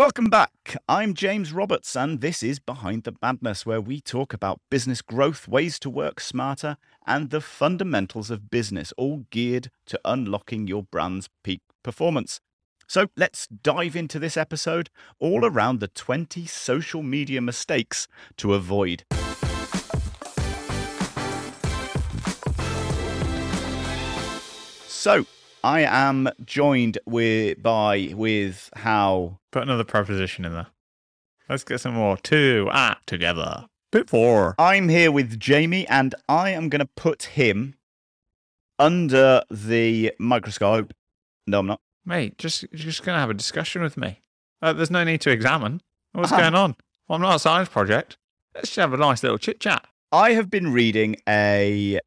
Welcome back. I'm James Roberts, and this is Behind the Madness, where we talk about business growth, ways to work smarter, and the fundamentals of business, all geared to unlocking your brand's peak performance. So let's dive into this episode all around the 20 social media mistakes to avoid. So, I am joined with by with how Put another preposition in there. Let's get some more. Two at together. Bit four. I'm here with Jamie, and I am going to put him under the microscope. No, I'm not. Mate, just you're just gonna have a discussion with me. Uh, there's no need to examine. What's Uh-huh. going on? Well, I'm not a science project. Let's just have a nice little chit chat. I have been reading a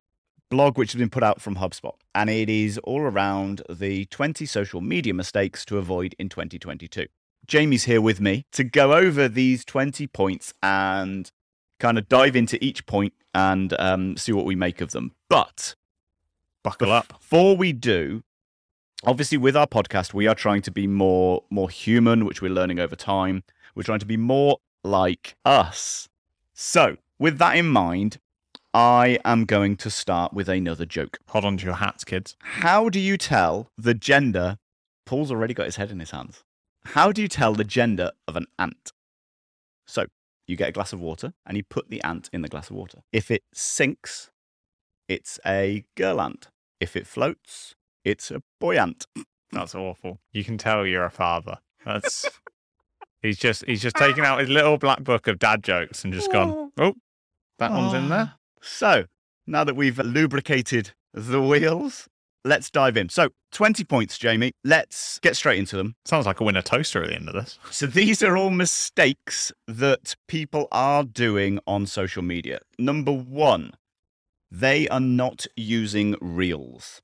blog which has been put out from HubSpot, and it is all around the 20 social media mistakes to avoid in 2022. Jamie's here with me to go over these 20 points and kind of dive into each point and um, see what we make of them. But Buckle up. before we do, obviously with our podcast, we are trying to be more more human, which we're learning over time. We're trying to be more like us. So, with that in mind, I am going to start with another joke. Hold on to your hats, kids. How do you tell the gender? Paul's already got his head in his hands. How do you tell the gender of an ant? So, you get a glass of water and you put the ant in the glass of water. If it sinks, it's a girl ant. If it floats, it's a boy ant. That's awful. You can tell you're a father. That's he's just he's just taken out his little black book of dad jokes and just gone. Oh, that one's in there. So, now that we've lubricated the wheels, let's dive in. So, 20 points, Jamie. Let's get straight into them. Sounds like a winner toaster at the end of this. So, these are all mistakes that people are doing on social media. Number one, they are not using reels.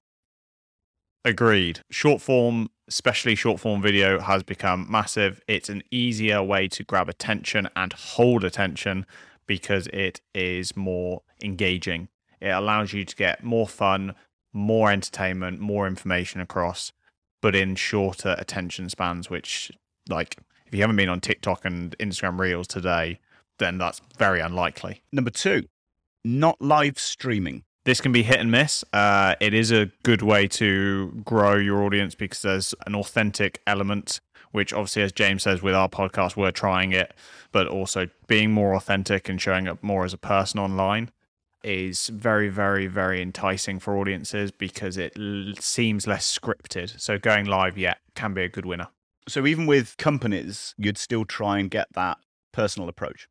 Agreed. Short form, especially short form video, has become massive. It's an easier way to grab attention and hold attention because it is more engaging. It allows you to get more fun, more entertainment, more information across, but in shorter attention spans, which, like, if you haven't been on TikTok and Instagram Reels today, then that's very unlikely. Number two, not live streaming. This can be hit and miss. Uh, it is a good way to grow your audience because there's an authentic element, which obviously, as James says, with our podcast, we're trying it, but also being more authentic and showing up more as a person online is very, very, very enticing for audiences because it l- seems less scripted. So going live, yeah, can be a good winner. So, even with companies, you'd still try and get that personal approach.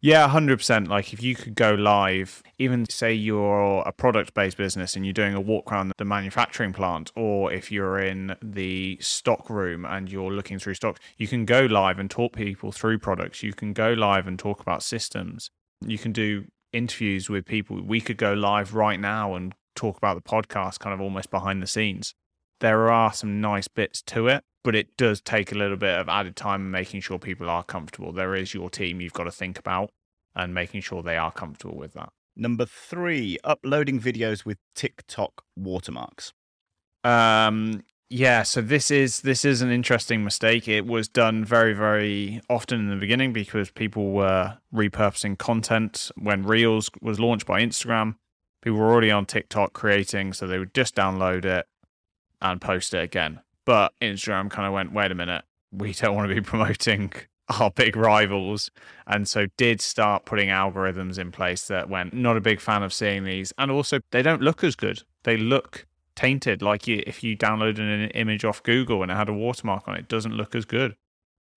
Yeah, hundred percent. Like if you could go live, even say you're a product-based business and you're doing a walk around the manufacturing plant, or if you're in the stock room and you're looking through stocks, you can go live and talk people through products. You can go live and talk about systems. You can do interviews with people. We could go live right now and talk about the podcast, kind of almost behind the scenes. There are some nice bits to it, but it does take a little bit of added time and making sure people are comfortable. There is your team you've got to think about and making sure they are comfortable with that. Number three, uploading videos with TikTok watermarks. Um, yeah, so this is this is an interesting mistake. It was done very very often in the beginning because people were repurposing content when Reels was launched by Instagram. People were already on TikTok creating, so they would just download it and post it again. But Instagram kind of went, wait a minute, we don't want to be promoting our big rivals, and so did start putting algorithms in place that went. Not a big fan of seeing these, and also they don't look as good. They look tainted. Like you, if you downloaded an image off Google and it had a watermark on it, it doesn't look as good.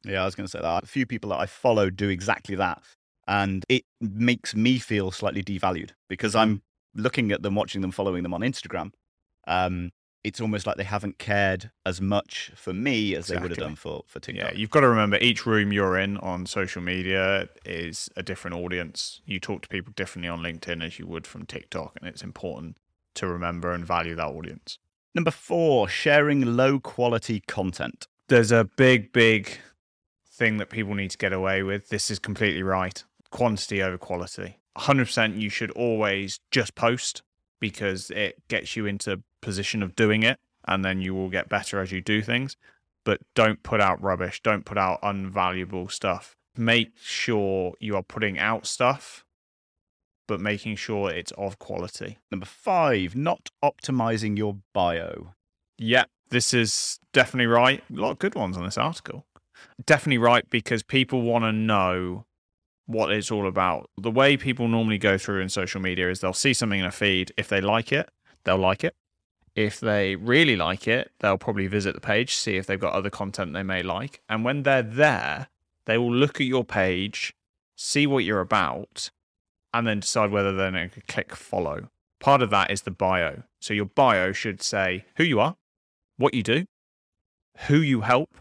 Yeah, I was going to say that. A few people that I follow do exactly that. And it makes me feel slightly devalued because I'm looking at them, watching them, following them on Instagram. Um, it's almost like they haven't cared as much for me as they would have done for, for Yeah, TikTok. you've got to remember each room you're in on social media is a different audience. You talk to people differently on LinkedIn as you would from TikTok, and it's important to remember and value that audience. Number four, sharing low quality content. There's a big, big thing that people need to get away with. This is completely right. Quantity over quality. 100% you should always just post because it gets you into position of doing it and then you will get better as you do things. but don't put out rubbish. Don't put out unvaluable stuff. Make sure you are putting out stuff, but making sure it's of quality. Number five, not optimizing your bio. Yeah, this is definitely right. A lot of good ones on this article. Definitely right because people want to know what it's all about. The way people normally go through in social media is they'll see something in a feed. If they like it, they'll like it. If they really like it, they'll probably visit the page, see if they've got other content they may like. And when they're there, they will look at your page, see what you're about, and then decide whether they're going to click follow. Part of that is the bio. So your bio should say who you are, what you do, who you help,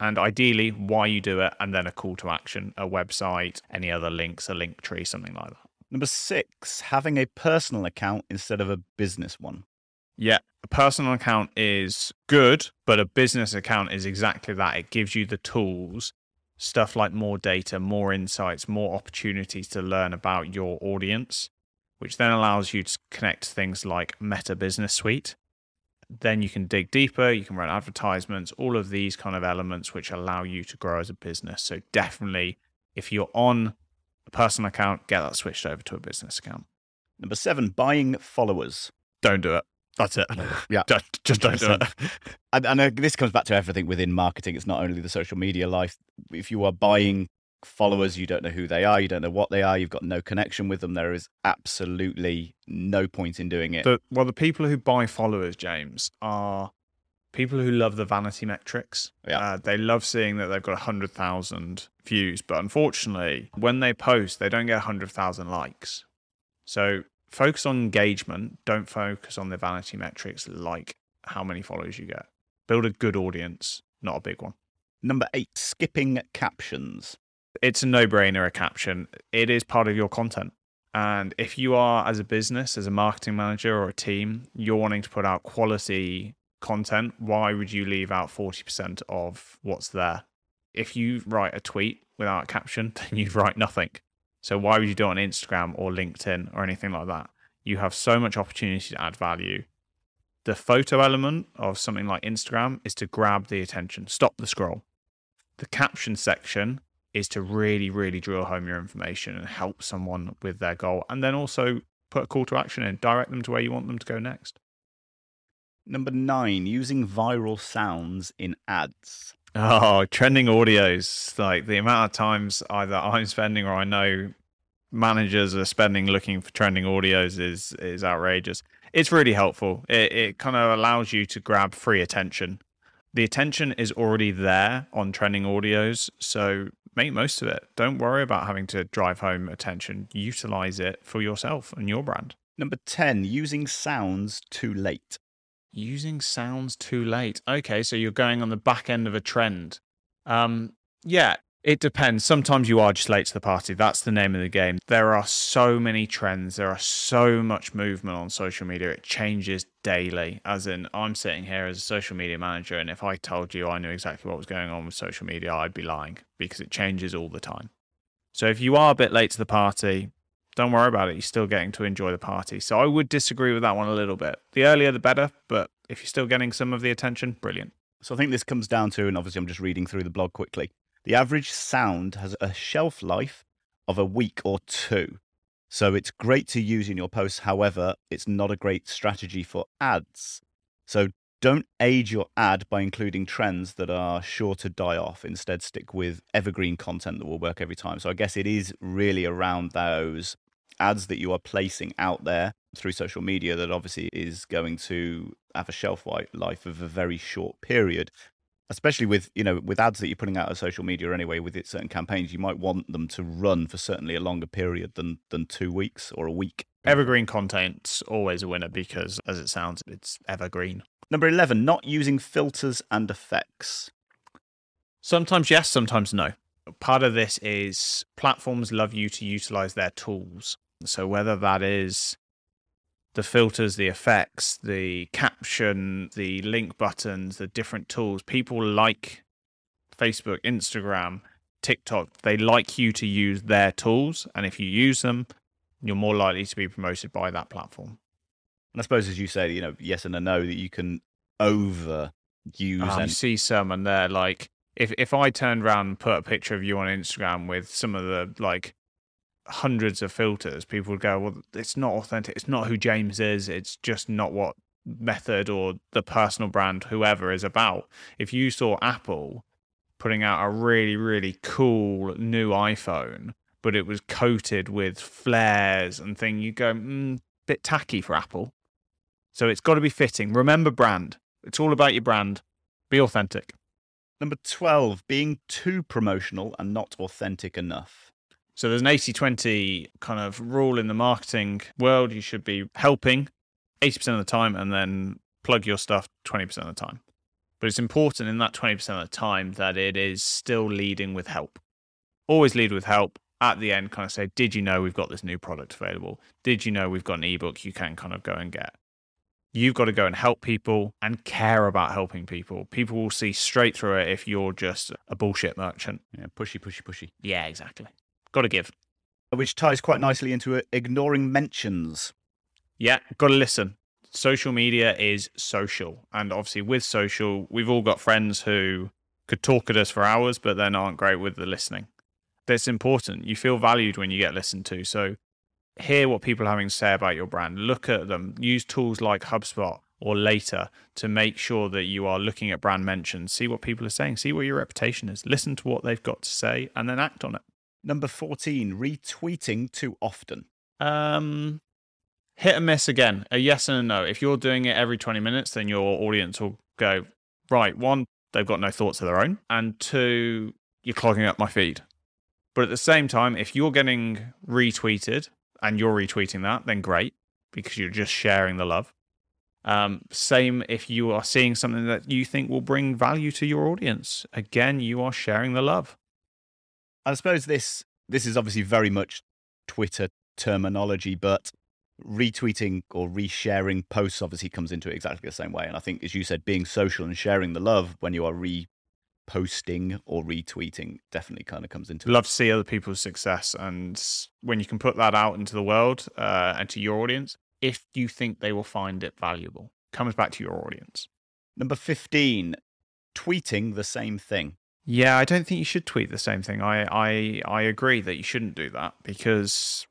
and ideally why you do it, and then a call to action, a website, any other links, a link tree, something like that. Number six, having a personal account instead of a business one. Yeah, a personal account is good, but a business account is exactly that. It gives you the tools, stuff like more data, more insights, more opportunities to learn about your audience, which then allows you to connect to things like Meta Business Suite. Then you can dig deeper, you can run advertisements, all of these kind of elements which allow you to grow as a business. So, definitely, if you're on a personal account, get that switched over to a business account. Number seven, buying followers. Don't do it. That's it. Yeah. Just, just don't do it. And, and uh, this comes back to everything within marketing. It's not only the social media life. If you are buying followers, you don't know who they are, you don't know what they are, you've got no connection with them. There is absolutely no point in doing it. The, well, the people who buy followers, James, are people who love the vanity metrics. Yeah. Uh, they love seeing that they've got 100,000 views, but unfortunately, when they post, they don't get 100,000 likes. So focus on engagement. Don't focus on the vanity metrics like how many followers you get. Build a good audience, not a big one. Number eight, skipping captions. It's a no brainer, a caption. It is part of your content. And if you are, as a business, as a marketing manager or a team, you're wanting to put out quality content, why would you leave out 40% of what's there? If you write a tweet without a caption, then you write nothing. So why would you do it on Instagram or LinkedIn or anything like that? You have so much opportunity to add value. The photo element of something like Instagram is to grab the attention, stop the scroll. The caption section is to really, really drill home your information and help someone with their goal. And then also put a call to action in, direct them to where you want them to go next. Number nine, using viral sounds in ads. Oh, trending audios. Like the amount of times either I'm spending or I know managers are spending looking for trending audios is is outrageous. It's really helpful. It it kind of allows you to grab free attention. The attention is already there on trending audios, so make most of it. Don't worry about having to drive home attention. Utilize it for yourself and your brand. Number 10, using sounds too late. Using sounds too late. Okay, so you're going on the back end of a trend. Um, yeah, it depends. Sometimes you are just late to the party. That's the name of the game. There are so many trends. There are so much movement on social media. It changes daily. As in, I'm sitting here as a social media manager, and if I told you I knew exactly what was going on with social media, I'd be lying because it changes all the time. So if you are a bit late to the party, don't worry about it. You're still getting to enjoy the party. So I would disagree with that one a little bit. The earlier, the better. But if you're still getting some of the attention, brilliant. So I think this comes down to, and obviously I'm just reading through the blog quickly. The average sound has a shelf life of a week or two. So it's great to use in your posts. However, it's not a great strategy for ads. So don't age your ad by including trends that are sure to die off. Instead, stick with evergreen content that will work every time. So I guess it is really around those ads that you are placing out there through social media that obviously is going to have a shelf life of a very short period especially with you know with ads that you're putting out of social media anyway with it certain campaigns you might want them to run for certainly a longer period than than two weeks or a week. Evergreen content's always a winner because as it sounds it's evergreen. Number 11 not using filters and effects. Sometimes yes sometimes no. Part of this is platforms love you to utilize their tools so whether that is the filters, the effects, the caption, the link buttons, the different tools, people like Facebook, Instagram, TikTok, they like you to use their tools. And if you use them, you're more likely to be promoted by that platform. And I suppose, as you say, you know, yes and a no, that you can over use. Um, and see some, and they're like, if if I turned around and put a picture of you on Instagram with some of the like hundreds of filters, people would go, "Well, it's not authentic. It's not who James is. It's just not what method or the personal brand, whoever is about." If you saw Apple putting out a really really cool new iPhone, but it was coated with flares and thing, you go, mm, bit tacky for Apple. So it's got to be fitting. Remember brand. It's all about your brand. Be authentic. number twelve, being too promotional and not authentic enough. So there's an 80 20 kind of rule in the marketing world. You should be helping 80% of the time and then plug your stuff 20% of the time. But it's important in that 20% of the time that it is still leading with help. Always lead with help. At the end, kind of say, Did you know we've got this new product available? Did you know we've got an ebook you can kind of go and get? You've got to go and help people and care about helping people. People will see straight through it if you're just a bullshit merchant. Yeah, pushy, pushy, pushy. Yeah, exactly. Got to give. Which ties quite nicely into uh, ignoring mentions. Yeah, got to listen. Social media is social. And obviously, with social, we've all got friends who could talk at us for hours, but then aren't great with the listening. That's important. You feel valued when you get listened to. So, hear what people are having to say about your brand. Look at them. Use tools like HubSpot or later to make sure that you are looking at brand mentions. See what people are saying. See what your reputation is. Listen to what they've got to say and then act on it. Number 14, retweeting too often. Um, hit and miss again. A yes and a no. If you're doing it every 20 minutes, then your audience will go, right, one, they've got no thoughts of their own, and two, you're clogging up my feed. But at the same time, if you're getting retweeted and you're retweeting that, then great, because you're just sharing the love. Um, same if you are seeing something that you think will bring value to your audience. Again, you are sharing the love. I suppose this this is obviously very much Twitter terminology, but retweeting or resharing posts obviously comes into it exactly the same way. And I think, as you said, being social and sharing the love when you are reposting or retweeting definitely kind of comes into it. love to see other people's success and when you can put that out into the world uh, and to your audience if you think they will find it valuable comes back to your audience Number 15, tweeting the same thing. Yeah i don't think you should tweet the same thing. I i i agree that you shouldn't do that because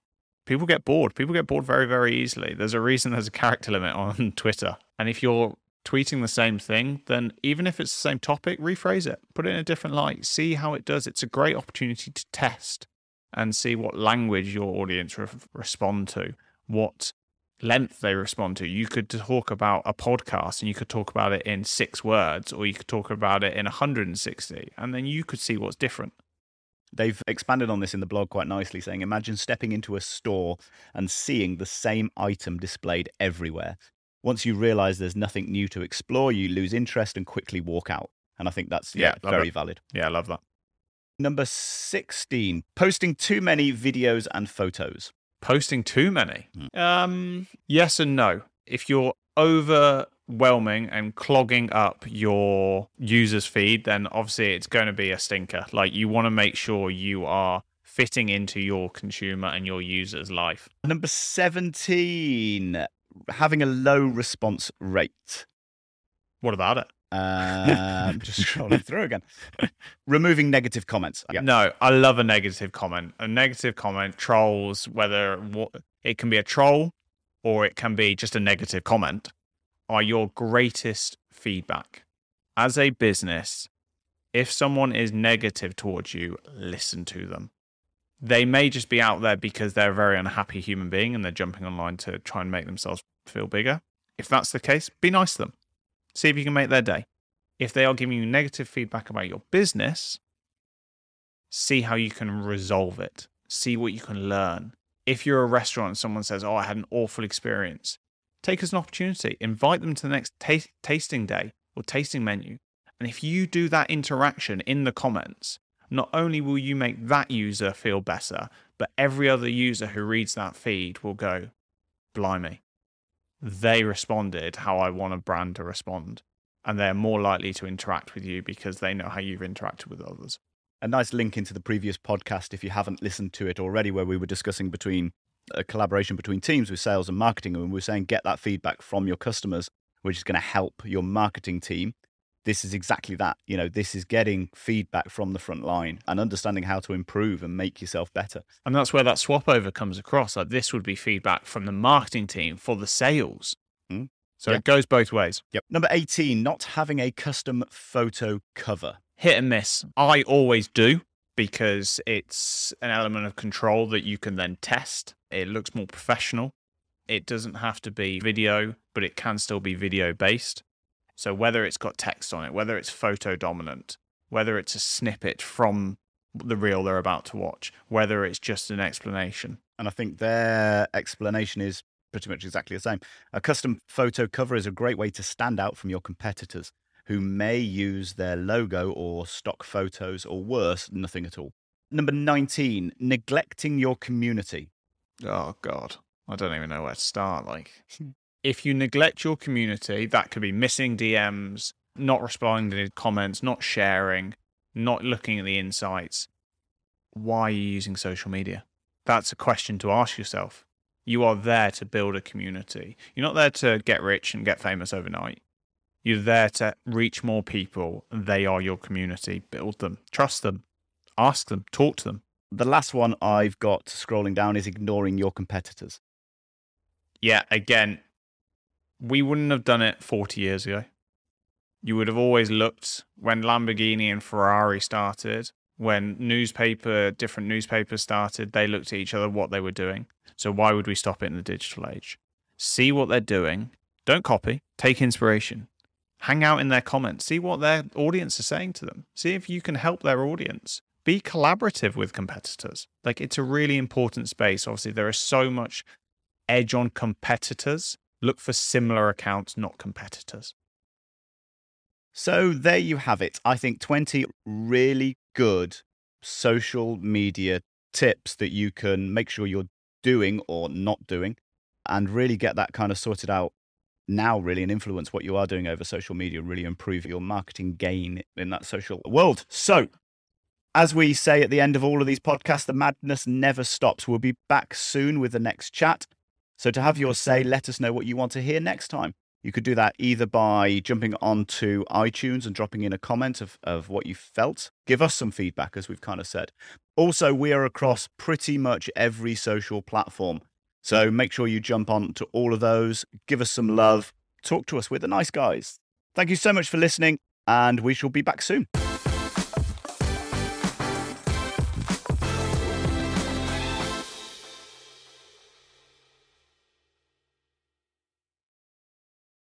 people get bored. People get bored very very easily. There's a reason there's a character limit on twitter. And if you're tweeting the same thing then even if it's the same topic rephrase it. Put it in a different light. See how it does. It's a great opportunity to test and see what language your audience re- respond to what length they respond to you could talk about a podcast and you could talk about it in six words or you could talk about it in 160 and then you could see what's different They've expanded on this in the blog quite nicely, saying Imagine stepping into a store and seeing the same item displayed everywhere. Once you realize there's nothing new to explore, you lose interest and quickly walk out. And I think that's yeah, Yeah, very it. valid. yeah i love that Number 16, posting too many videos and photos. Posting too many? Mm. um yes and no. If you're overwhelming and clogging up your users feed then obviously it's going to be a stinker. Like you want to make sure you are fitting into your consumer and your user's life. Number 17, having a low response rate. what about it Um, just scrolling through again. Removing negative comments. No, I love a negative comment. A negative comment trolls whether it can be a troll or it can be just a negative comment are your greatest feedback. As a business, if someone is negative towards you, listen to them. They may just be out there because they're a very unhappy human being and they're jumping online to try and make themselves feel bigger. If that's the case, be nice to them. See if you can make their day. If they are giving you negative feedback about your business, see how you can resolve it, see what you can learn. If you're a restaurant and someone says, Oh, I had an awful experience, take as an opportunity, invite them to the next ta- tasting day or tasting menu. And if you do that interaction in the comments, not only will you make that user feel better, but every other user who reads that feed will go, Blimey, they responded how I want a brand to respond. And they're more likely to interact with you because they know how you've interacted with others. a nice link into the previous podcast if you haven't listened to it already, where we were discussing between a collaboration between teams with sales and marketing, and we were saying get that feedback from your customers, which is going to help your marketing team this is exactly that. You know, this is getting feedback from the front line and understanding how to improve and make yourself better. And that's where that swap over comes across. Like this would be feedback from the marketing team for the sales. Mm. So Yeah. it goes both ways. Yep. Number 18, not having a custom photo cover. Hit and miss. I always do because it's an element of control that you can then test. It looks more professional. It doesn't have to be video, but it can still be video based. So whether it's got text on it, whether it's photo dominant, whether it's a snippet from the reel they're about to watch, whether it's just an explanation. And I think their explanation is pretty much exactly the same. A custom photo cover is a great way to stand out from your competitors who may use their logo or stock photos or worse, nothing at all. Number 19, neglecting your community. Oh God, I don't even know where to start. Like, if you neglect your community, that could be missing DMs, not responding to comments, not sharing, not looking at the insights. Why are you using social media? That's a question to ask yourself. You are there to build a community. You're not there to get rich and get famous overnight. You're there to reach more people. They are your community. Build them, trust them, ask them, talk to them. The last one I've got scrolling down is ignoring your competitors. yeah, again, we wouldn't have done it 40 years ago. You would have always looked when Lamborghini and Ferrari started, when newspaper, different newspapers started, they looked at each other, what they were doing. So why would we stop it in the digital age? See what they're doing. Don't copy, take inspiration. Hang out in their comments, see what their audience is saying to them. See if you can help their audience. Be collaborative with competitors. Like it's a really important space. Obviously, there is so much edge on competitors. Look for similar accounts, not competitors. So there you have it. I think 20 really good social media tips that you can make sure you're doing or not doing and really get that kind of sorted out now really and influence what you are doing over social media really improve your marketing gain in that social world so as we say at the end of all of these podcasts the madness never stops we'll be back soon with the next chat so to have your say let us know what you want to hear next time you could do that either by jumping onto iTunes and dropping in a comment of, of what you felt. Give us some feedback, as we've kind of said. Also, we are across pretty much every social platform. So make sure you jump on to all of those, give us some love, talk to us. We're the nice guys. Thank you so much for listening, and we shall be back soon.